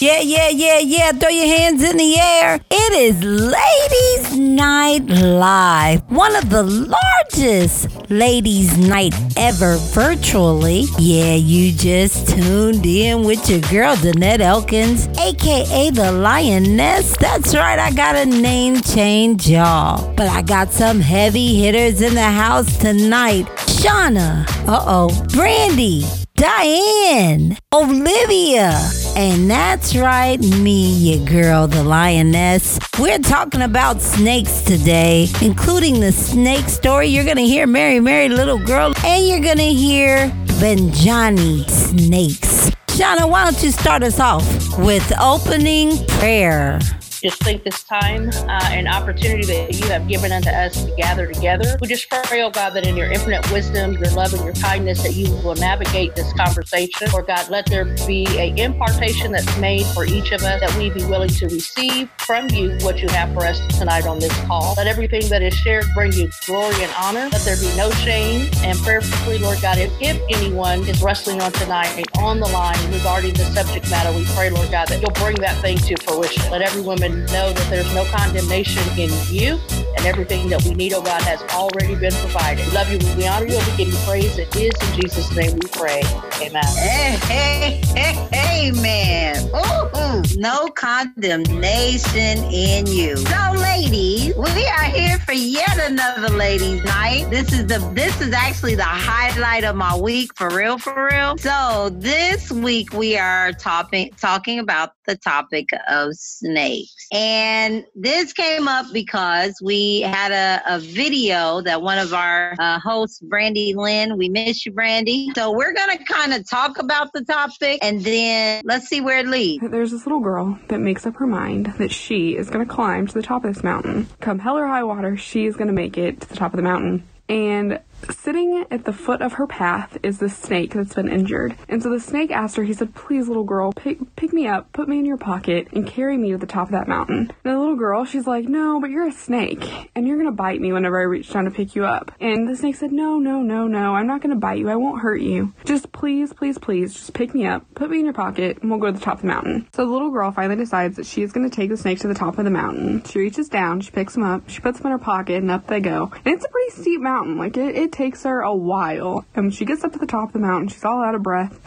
Yeah, yeah, yeah, yeah. Throw your hands in the air. It is Ladies Night Live, one of the largest Ladies Night ever virtually. Yeah, you just tuned in with your girl, Danette Elkins, aka the Lioness. That's right, I got a name change, y'all. But I got some heavy hitters in the house tonight. Shauna, uh oh, Brandy, Diane, Olivia, and that's right, me, your girl, the lioness. We're talking about snakes today, including the snake story. You're gonna hear Mary, Mary, little girl, and you're gonna hear Banzanji snakes. Shauna, why don't you start us off with opening prayer? Just think this time uh, and opportunity that you have given unto us to gather together. We just pray, oh God, that in your infinite wisdom, your love, and your kindness, that you will navigate this conversation. Or God, let there be a impartation that's made for each of us that we be willing to receive from you what you have for us tonight on this call. Let everything that is shared bring you glory and honor. Let there be no shame. And prayerfully, Lord God, if, if anyone is wrestling on tonight on the line regarding the subject matter, we pray, Lord God, that you'll bring that thing to fruition. Let every woman know that there's no condemnation in you and everything that we need, oh God, has already been provided. We love you, we honor you, we give you praise. It is in Jesus' name we pray. Amen. Hey, hey, hey, amen. Ooh, no condemnation in you. So, ladies, we are here for yet another ladies' night. This is the this is actually the highlight of my week for real, for real. So this week we are talking talking about the topic of snakes. And this came up because we had a, a video that one of our uh, hosts, Brandy Lynn, we miss you, Brandy. So we're going to kind of talk about the topic and then let's see where it leads. There's this little girl that makes up her mind that she is going to climb to the top of this mountain. Come hell or high water, she is going to make it to the top of the mountain. And Sitting at the foot of her path is the snake that's been injured. And so the snake asked her, he said, Please, little girl, pick, pick me up, put me in your pocket, and carry me to the top of that mountain. And the little girl, she's like, No, but you're a snake, and you're gonna bite me whenever I reach down to pick you up. And the snake said, No, no, no, no, I'm not gonna bite you. I won't hurt you. Just please, please, please, just pick me up, put me in your pocket, and we'll go to the top of the mountain. So the little girl finally decides that she is gonna take the snake to the top of the mountain. She reaches down, she picks him up, she puts him in her pocket, and up they go. And it's a pretty steep mountain. Like, it, it takes her a while. And she gets up to the top of the mountain, she's all out of breath.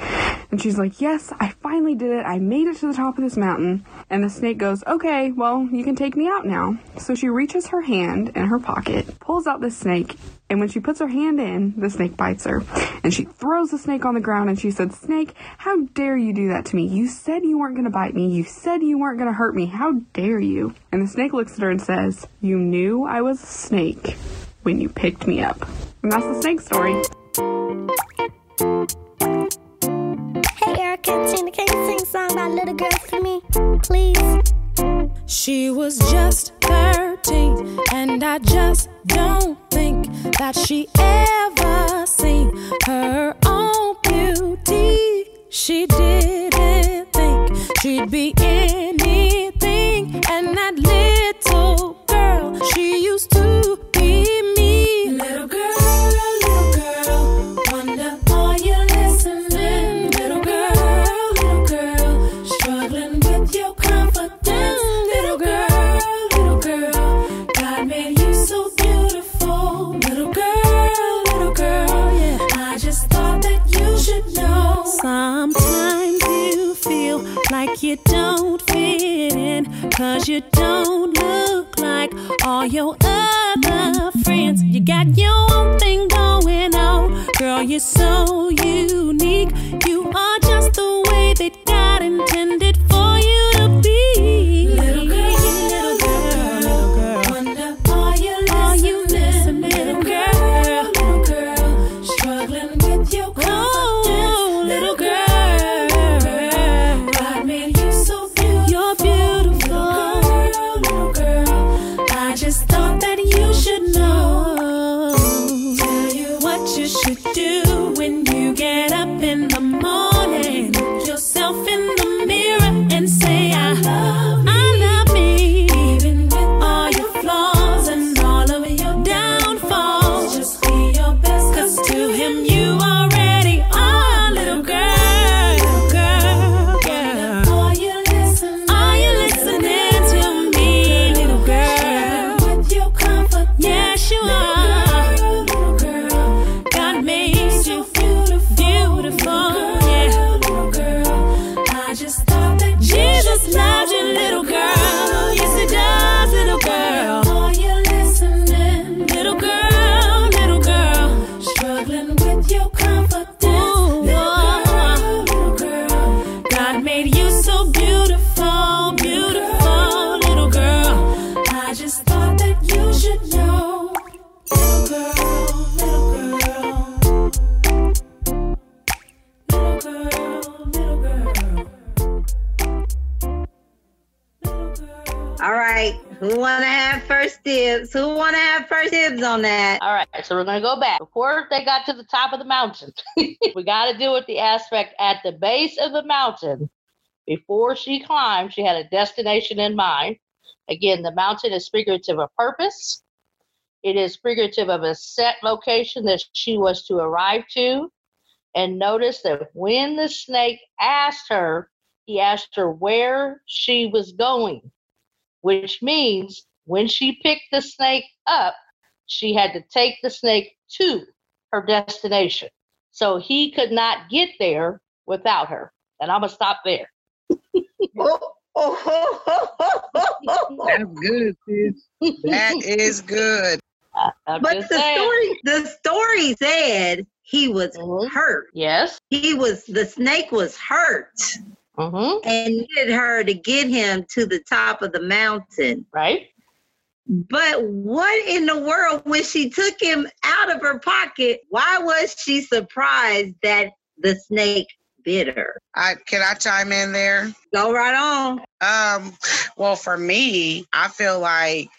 And she's like, Yes, I finally did it. I made it to the top of this mountain. And the snake goes, Okay, well, you can take me out now. So she reaches her hand in her pocket, pulls out the snake, and when she puts her hand in, the snake bites her. And she throws the snake on the ground and she said, Snake, how dare you do that to me? You said you weren't going to bite me. You said you weren't going to hurt me. How dare you? And the snake looks at her and says, You knew I was a snake when you picked me up. And that's the snake story. Hey Erica, Tina, can you sing a song about little girls for me, please? She was just 13, and I just don't think that she ever seen her own beauty. She didn't think she'd be anything, and that little girl, she used so unique. You are dibs on that? All right, so we're to go back. Before they got to the top of the mountain, we got to deal with the aspect at the base of the mountain. Before she climbed, she had a destination in mind. Again, the mountain is figurative of purpose. It is figurative of a set location that she was to arrive to. And notice that when the snake asked her, he asked her where she was going, which means when she picked the snake up, she had to take the snake to her destination. So he could not get there without her. And I'm going to stop there. That's good, sis. That is good. I'm But the saying. story, the story said he was Mhm. hurt. Yes. He was the snake was hurt Mm-hmm. and needed her to get him to the top of the mountain. Right. But what in the world, when she took him out of her pocket, why was she surprised that the snake bit her? I can I chime in there? Go right on. Um, well, for me, I feel like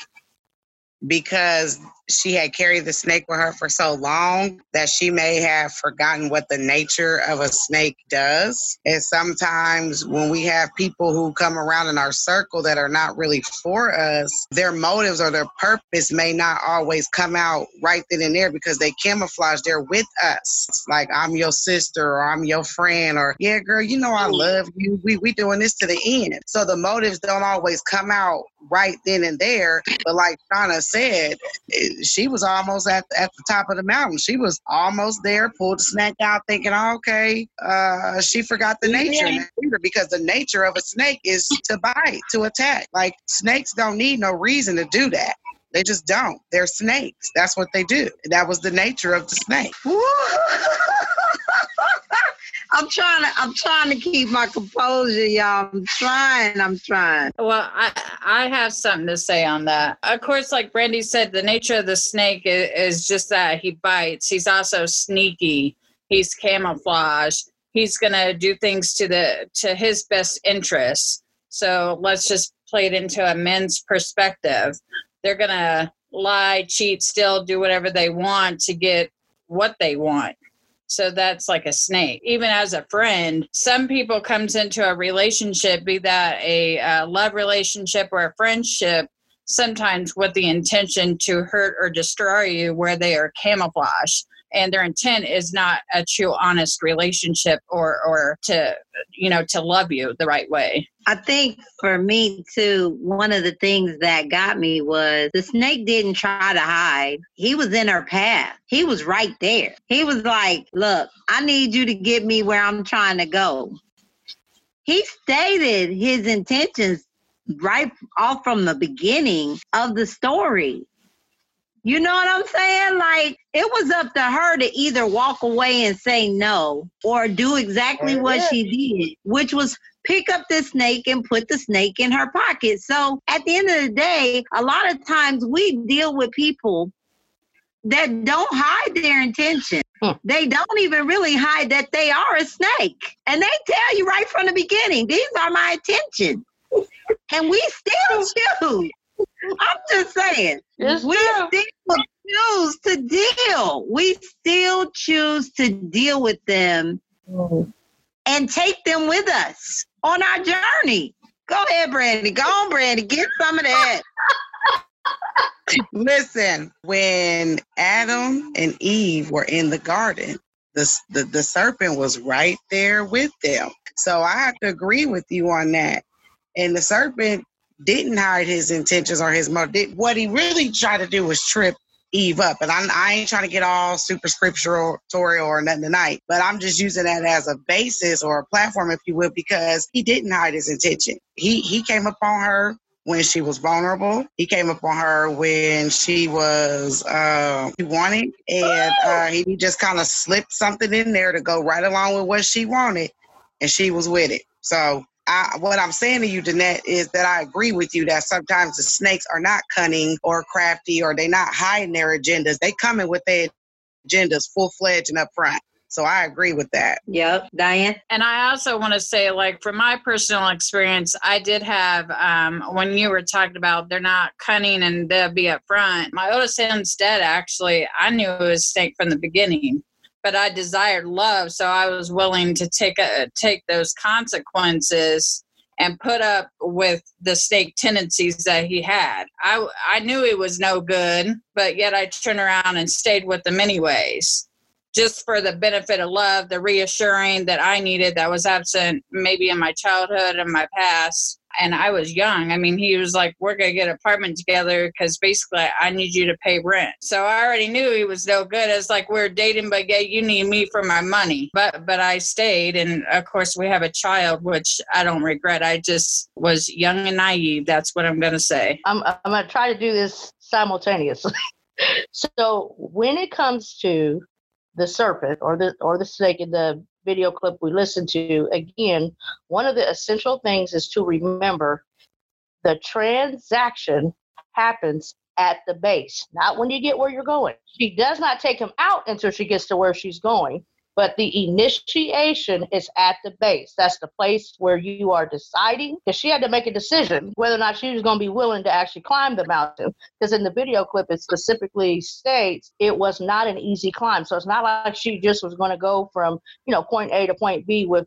because she had carried the snake with her for so long that she may have forgotten what the nature of a snake does. And sometimes when we have people who come around in our circle that are not really for us, their motives or their purpose may not always come out right then and there because they camouflage they're with us. Like I'm your sister or I'm your friend or yeah, girl, you know I love you. We we doing this to the end. So the motives don't always come out right then and there. But like Shauna said, eh, she was almost at, at the top of the mountain. She was almost there, pulled the snake out, thinking, okay, uh, she forgot the nature Yeah. because the nature of a snake is to bite, to attack. Like snakes don't need no reason to do that. They just don't. They're snakes. That's what they do. That was the nature of the snake. I'm trying to I'm trying to keep my composure, y'all. I'm trying, I'm trying. Well, I I have something to say on that. Of course, like Brandy said, the nature of the snake is, is just that he bites. He's also sneaky. He's camouflage. He's gonna do things to the to his best interests. So let's just play it into a men's perspective. They're gonna lie, cheat, steal, do whatever they want to get what they want. So that's like a snake. Even as a friend, some people comes into a relationship, be that a uh, love relationship or a friendship, sometimes with the intention to hurt or destroy you, where they are camouflaged, and their intent is not a true, honest relationship or or to you know to love you the right way. I think for me too, one of the things that got me was the snake didn't try to hide. He was in her path. He was right there. He was like, Look, I need you to get me where I'm trying to go. He stated his intentions right off from the beginning of the story. You know what I'm saying? Like it was up to her to either walk away and say no or do exactly what she did, which was pick up the snake and put the snake in her pocket. So at the end of the day, a lot of times we deal with people that don't hide their intention. Hmm. They don't even really hide that they are a snake. And they tell you right from the beginning, these are my intentions. And we still do. I'm just saying, It's we true. still choose to deal. We still choose to deal with them and take them with us on our journey. Go ahead, Brandy. Go on, Brandy. Get some of that. Listen, when Adam and Eve were in the garden, the, the, the serpent was right there with them. So I have to agree with you on that. And the serpent didn't hide his intentions or his motive. What he really tried to do was trip Eve up. And I'm, I ain't trying to get all super scriptural or nothing tonight, but I'm just using that as a basis or a platform, if you will, because he didn't hide his intention. He he came upon her when she was vulnerable. He came upon her when she was uh, wanting, and uh, he just kind of slipped something in there to go right along with what she wanted, and she was with it. So. I, what I'm saying to you, Danette, is that I agree with you that sometimes the snakes are not cunning or crafty or they're not hiding their agendas. They come in with their agendas full fledged and up front. So I agree with that. Yep. Diane? And I also want to say, like, from my personal experience, I did have, um, when you were talking about they're not cunning and they'll be up front, my oldest son's dead, actually. I knew it was snake from the beginning, but I desired love. So I was willing to take, a, take those consequences and put up with the snake tendencies that he had. I, I knew he was no good, but yet I turned around and stayed with him anyways just for the benefit of love, the reassuring that I needed that was absent maybe in my childhood and my past. And I was young. I mean, he was like, "We're gonna get an apartment together because basically I need you to pay rent." So I already knew he was no good. It's like we're dating, but yeah, you need me for my money. But but I stayed, and of course we have a child, which I don't regret. I just was young and naive. That's what I'm gonna say. I'm I'm gonna try to do this simultaneously. so when it comes to the serpent or the or the snake in the video clip we listened to again one of the essential things is to remember the transaction happens at the base not when you get where you're going. She does not take him out until she gets to where she's going but the initiation is at the base. That's the place where you are deciding because she had to make a decision whether or not she was going to be willing to actually climb the mountain. Because in the video clip, it specifically states it was not an easy climb. So it's not like she just was going to go from, you know, point A to point B with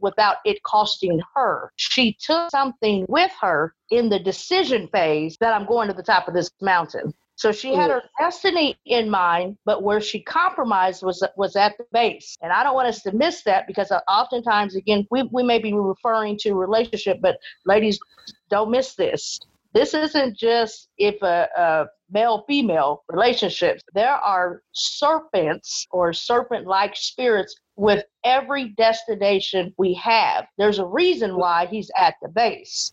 without it costing her. She took something with her in the decision phase that I'm going to the top of this mountain. So she had her destiny in mind, but where she compromised was was at the base. And I don't want us to miss that because uh, oftentimes, again, we, we may be referring to relationship, but ladies, don't miss this. This isn't just if a, a male female relationships. There are serpents or serpent like spirits with every destination we have. There's a reason why he's at the base.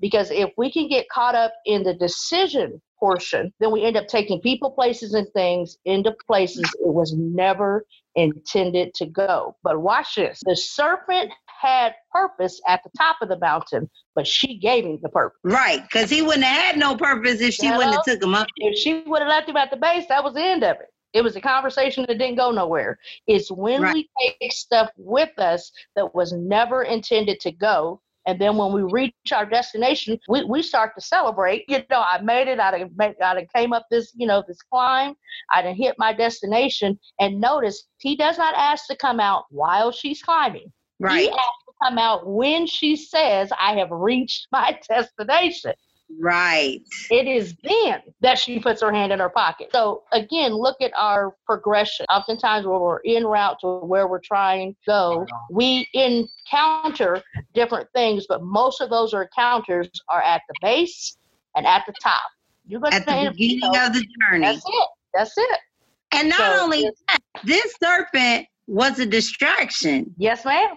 Because if we can get caught up in the decision portion, then we end up taking people, places, and things into places it was never intended to go. But watch this the serpent had purpose at the top of the mountain, but she gave him the purpose. Right, because he wouldn't have had no purpose if she wouldn't have took him up. If she would have left him at the base, that was the end of it. It was a conversation that didn't go nowhere. It's when Right. we take stuff with us that was never intended to go. And then when we reach our destination, we, we start to celebrate. You know, I made it. I done, made, I done came up this, you know, this climb. I done hit my destination. And notice he does not ask to come out while she's climbing. Right. He asks to come out when she says, I have reached my destination. Right. It is then that she puts her hand in her pocket. So again, look at our progression. Oftentimes, when we're en route to where we're trying to go, we encounter different things, but most of those encounters are at the base and at the top. You're going At the beginning of the journey. That's it. That's it. And not So, only that, this serpent was a distraction. Yes, ma'am.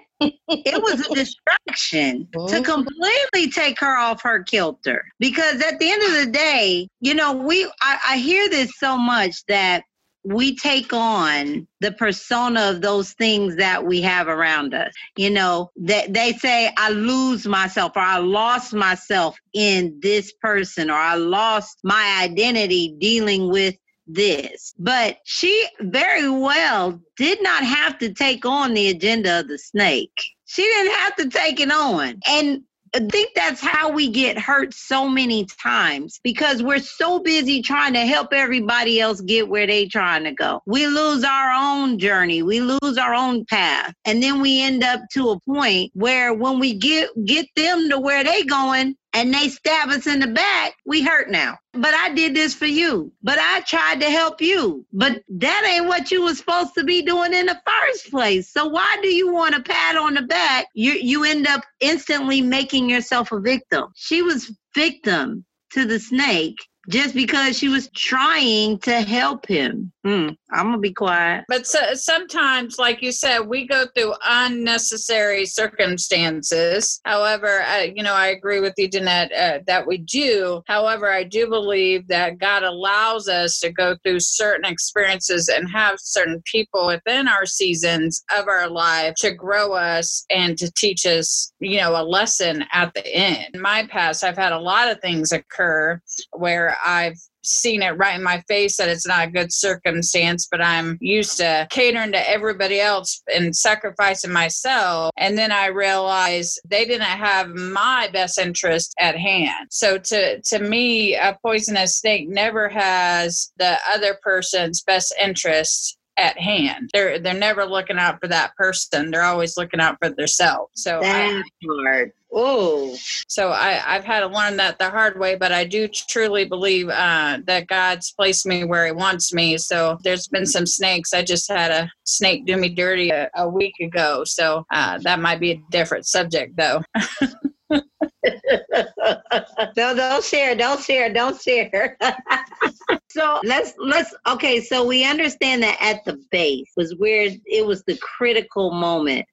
It was a distraction to Mhm. completely take her off her kilter. Because at the end of the day, you know, we I, I hear this so much that we take on the persona of those things that we have around us. You know, that they say I lose myself or I lost myself in this person or I lost my identity dealing with this. But she very well did not have to take on the agenda of the snake. She didn't have to take it on. And I think that's how we get hurt so many times because we're so busy trying to help everybody else get where they're trying to go. We lose our own journey, we lose our own path, and then we end up to a point where when we get get them to where they're going and they stab us in the back, we hurt now. But I did this for you. But I tried to help you. But that ain't what you was supposed to be doing in the first place. So why do you want a pat on the back? You you end up instantly making yourself a victim. She was victim to the snake just because she was trying to help him. Hmm, I'm gonna be quiet. But so, sometimes, like you said, we go through unnecessary circumstances. However, uh, you know, I agree with you, Danette, uh, that we do. However, I do believe that God allows us to go through certain experiences and have certain people within our seasons of our life to grow us and to teach us, you know, a lesson at the end. In my past, I've had a lot of things occur where I've seen it right in my face that it's not a good circumstance, but I'm used to catering to everybody else and sacrificing myself. And then I realized they didn't have my best interest at hand. So to to me, a poisonous snake never has the other person's best interest at hand. They're they're never looking out for that person. They're always looking out for themselves. So I, That part. Oh, so I, I've had to learn that the hard way, but I do truly believe uh, that God's placed me where He wants me. So there's been some snakes. I just had a snake do me dirty a, a week ago. So uh, that might be a different subject, though. no, don't share, don't share, don't share. so let's let's okay. So we understand that at the base was where it was the critical moment,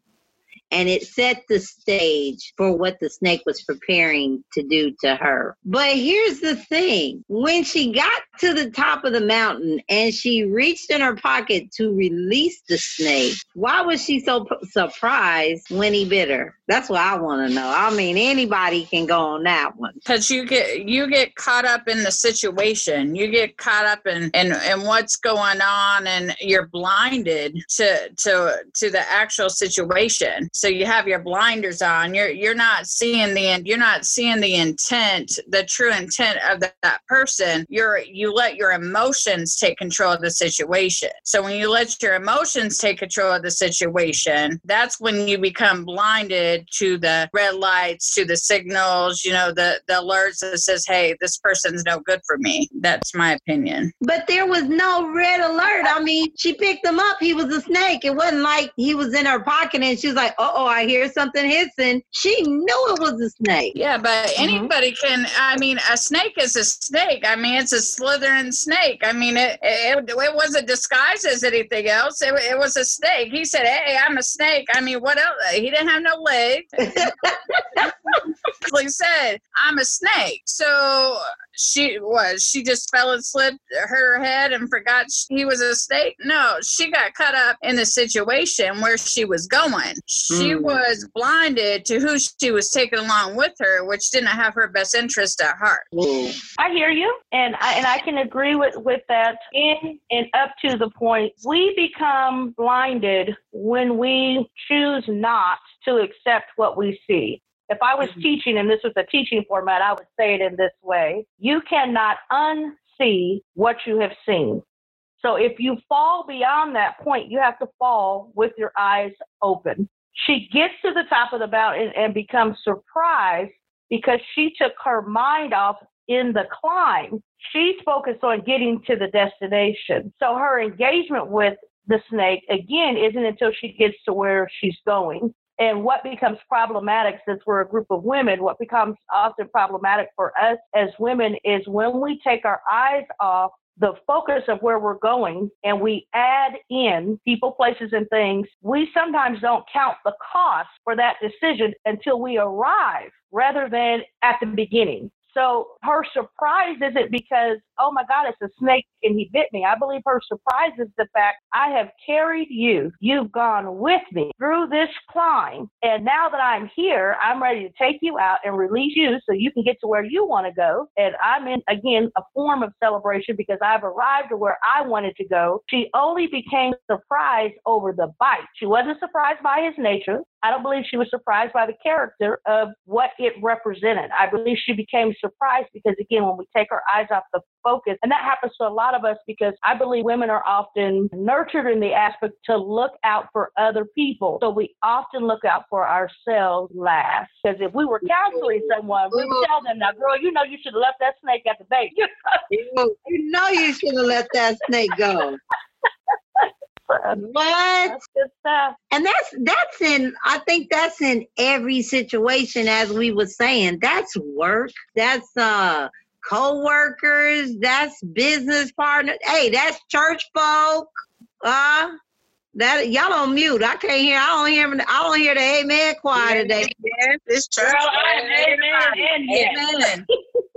and it set the stage for what the snake was preparing to do to her. But here's the thing: when she got to the top of the mountain and she reached in her pocket to release the snake, why was she so p- surprised when he bit her? That's what I want to know. I mean, anybody can go on that one. because you get you get caught up in the situation you get caught up in in, in what's going on and you're blinded to to to the actual situation so you have your blinders on you're you're not seeing the you're not seeing the intent the true intent of the, that person you're you let your emotions take control of the situation so when you let your emotions take control of the situation that's when you become blinded to the red lights to the signals you know the the alerts that says hey this person's no good for me that's my opinion But there was no red alert. I mean, she picked him up. He was a snake. It wasn't like he was in her pocket and she was like, uh oh, I hear something hissing. She knew it was a snake. yeah but anybody can i mean a snake is a snake i mean it's a slithering snake. I mean it it, it wasn't disguised as anything else. It, it was a snake. He said hey i'm a snake. I mean what else? He didn't have no leg. He said i'm a snake. So she was she just fell and slipped hurt her head and forgot he was a snake no she got caught up in the situation where she was going she Hmm. was blinded to who she was taking along with her which didn't have her best interest at heart Ooh. I hear you, and I, and I can agree with, with that. In and up to the point, we become blinded when we choose not to accept what we see. If I was mm-hmm. teaching and this was a teaching format, I would say it in this way: You cannot unsee what you have seen. So if you fall beyond that point, you have to fall with your eyes open. She gets to the top of the mountain and becomes surprised because she took her mind off in the climb. She's focused on getting to the destination. So her engagement with the snake, again, isn't until she gets to where she's going. And what becomes problematic, since we're a group of women, what becomes often problematic for us as women is when we take our eyes off the focus of where we're going and we add in people, places, and things, we sometimes don't count the cost for that decision until we arrive rather than at the beginning. So her surprise isn't because, oh my God, it's a snake and he bit me. I believe her surprise is the fact I have carried you. You've gone with me through this climb. And now that I'm here, I'm ready to take you out and release you so you can get to where you want to go. And I'm in, again, a form of celebration because I've arrived to where I wanted to go. She only became surprised over the bite. She wasn't surprised by his nature. I don't believe she was surprised by the character of what it represented. I believe she became surprised because, again, when we take our eyes off the focus, and that happens to a lot of us because I believe women are often nurtured in the aspect to look out for other people. So we often look out for ourselves last. Because if we were counseling someone, we would tell them, now, girl, you know you should have left that snake at the bait. You know you should have let that snake go. What? That's. And that's that's in I think that's in every situation as we were saying. That's work. That's uh co-workers, that's business partners. Hey, that's church folk. Uh that y'all on mute. I can't hear. I don't hear. I don't hear the amen choir today. Yes, it's church. Girl, amen and yes. Amen.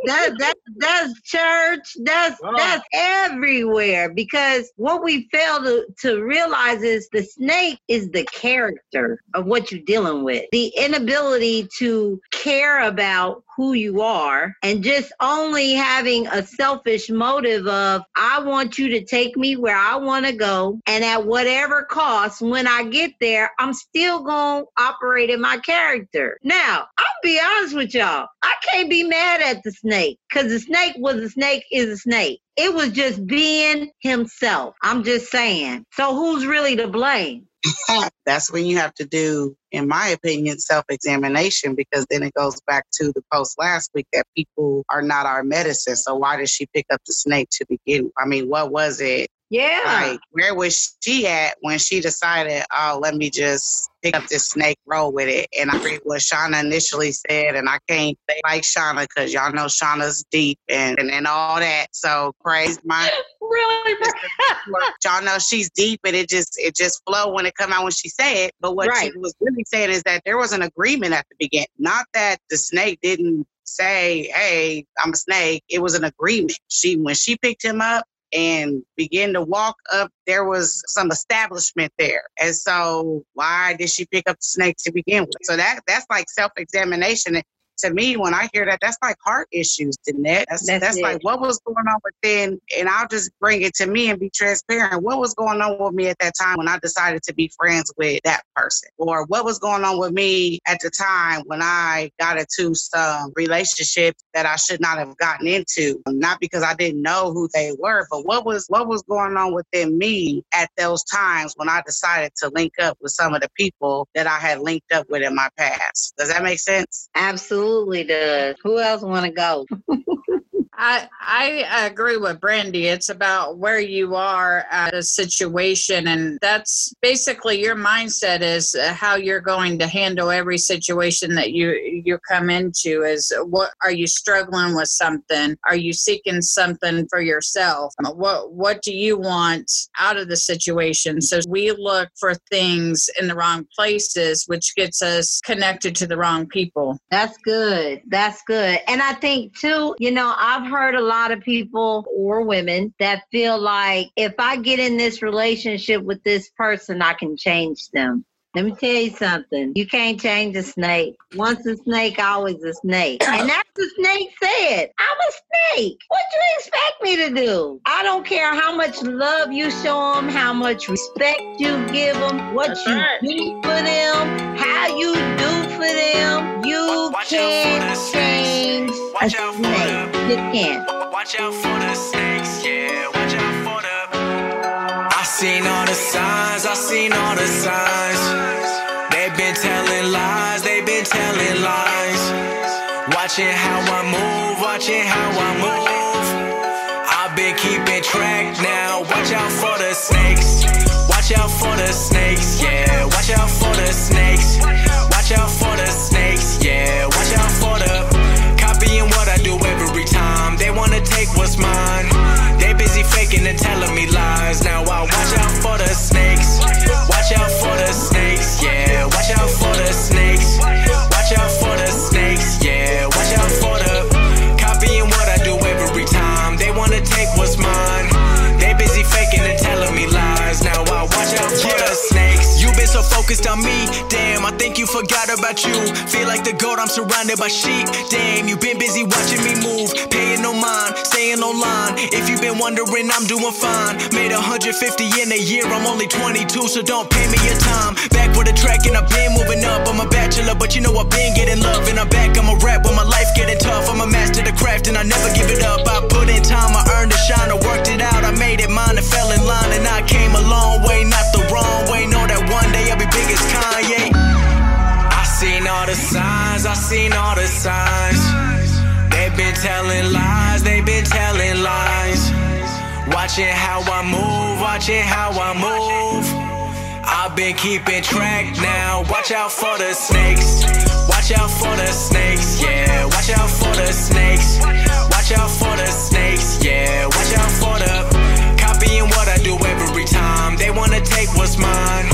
that that that's church. That's Oh. that's everywhere. Because what we fail to, to realize is the snake is the character of what you're dealing with. The inability to care about who you are and just only having a selfish motive of I want you to take me where I want to go and at whatever cost when I get there I'm still going to operate in my character. Now, I'll be honest with y'all. I can't be mad at the snake cuz the snake was a snake is a snake. It was just being himself. I'm just saying. So who's really to blame? That's when you have to do, in my opinion, self examination because then it goes back to the post last week that people are not our medicine. So why did she pick up the snake to begin? I mean, what was it? Yeah. Like, where was she at when she decided, oh, let me just pick up this snake, roll with it? And I with what Shauna initially said, and I can't say like Shauna because y'all know Shauna's deep and, and, and all that. So praise my Really? y'all know she's deep and it just it just flow when it come out when she said it. But what Right. she was really saying is that there was an agreement at the beginning. Not that the snake didn't say, Hey, I'm a snake. It was an agreement. She when she picked him up and began to walk up, there was some establishment there. And so why did she pick up the snake to begin with? So that that's like self-examination. To me, when I hear that, that's like heart issues, Danette. That's That's that's, like what was going on within, and I'll just bring it to me and be transparent. What was going on with me at that time when I decided to be friends with that person, or what was going on with me at the time when I got into some relationship that I should not have gotten into, not because I didn't know who they were, but what was what was going on within me at those times when I decided to link up with some of the people that I had linked up with in my past. Does that make sense? Absolutely does. Who else want to go? I I agree with Brandy. It's about where you are at a situation, and that's basically your mindset is how you're going to handle every situation that you you come into. Is what are you struggling with something? Are you seeking something for yourself? What what do you want out of the situation? So we look for things in the wrong places, which gets us connected to the wrong people. That's good. That's good. And I think too, you know, I've heard a lot of people or women that feel like if I get in this relationship with this person, I can change them. Let me tell you something. You can't change a snake. Once a snake, always a snake. And that's the snake said. I'm a snake. What you expect me to do? I don't care how much love you show them, how much respect you give them, what That's you right. do for them, how you for them. You Watch out for the can't snakes. change a Watch out for snake. You can't. Watch out for the snakes, yeah. Watch out for the. I seen all the signs, I seen all the signs. They've been telling lies, they've been telling lies. Watching how I move, watching how I move. Forgot about you. Feel like the goat, I'm surrounded by sheep. Damn, you been busy watching me move, paying no mind, staying online. If you been wondering, I'm doing fine. Made 150 in a year, I'm only 22, so don't pay me your time. Back with the track and I've been moving up. I'm a bachelor, but you know I've been getting love. And I'm back, I'm a rap when my life getting tough. I'm a master the craft and I never give it up. I put in time, I earned a shine, I worked it out. I made it mine and fell in line, telling lies, they've been telling lies. Watching how I move, watching how I move. I've been keeping track now. Watch out for the snakes. Watch out for the snakes, yeah. Watch out for the snakes. Watch out for the snakes, yeah. Watch out for the copying what I do every time. They wanna take what's mine.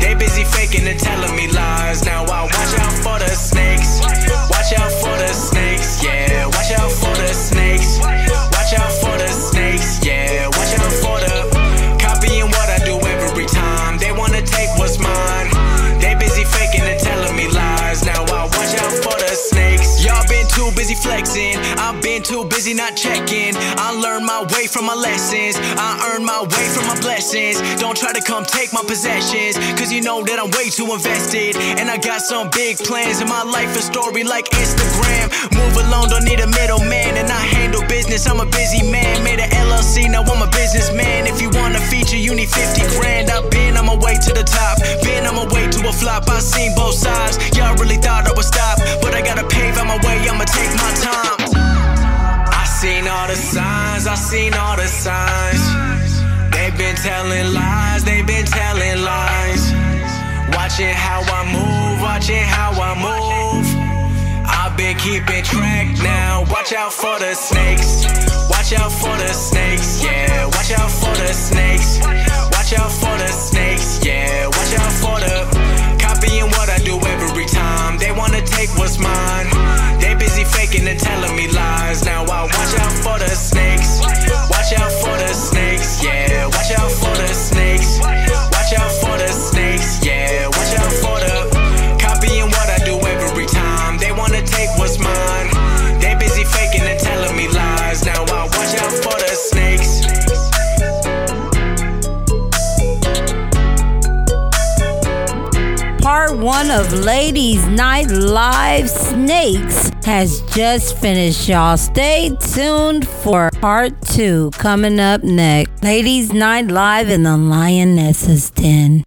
They busy faking and telling me lies. Now I watch out for the snakes. Watch out for the snakes, too busy not checking. I learned my way from my lessons. I earned my way from my blessings. Don't try to come take my possessions, cause you know that I'm way too invested. And I got some big plans in my life, a story like Instagram. Move alone, don't need a middleman. And I handle business, I'm a busy man. Made a LLC, now I'm a businessman. If you want a feature, you need 50 grand. I've been on my way to the top, been on my way to a flop. I seen both sides. Y'all really thought I would stop, but I gotta pave out my way, I'ma take my time. Seen all the signs, I seen all the signs. They've been telling lies, they've been telling lies. Watching how I move, watching how I move. I've been keeping track now. Watch out for the snakes. Watch out for the of Ladies Night Live Snakes has just finished, y'all. Stay tuned for part two coming up next. Ladies Night Live in the Lioness's Den.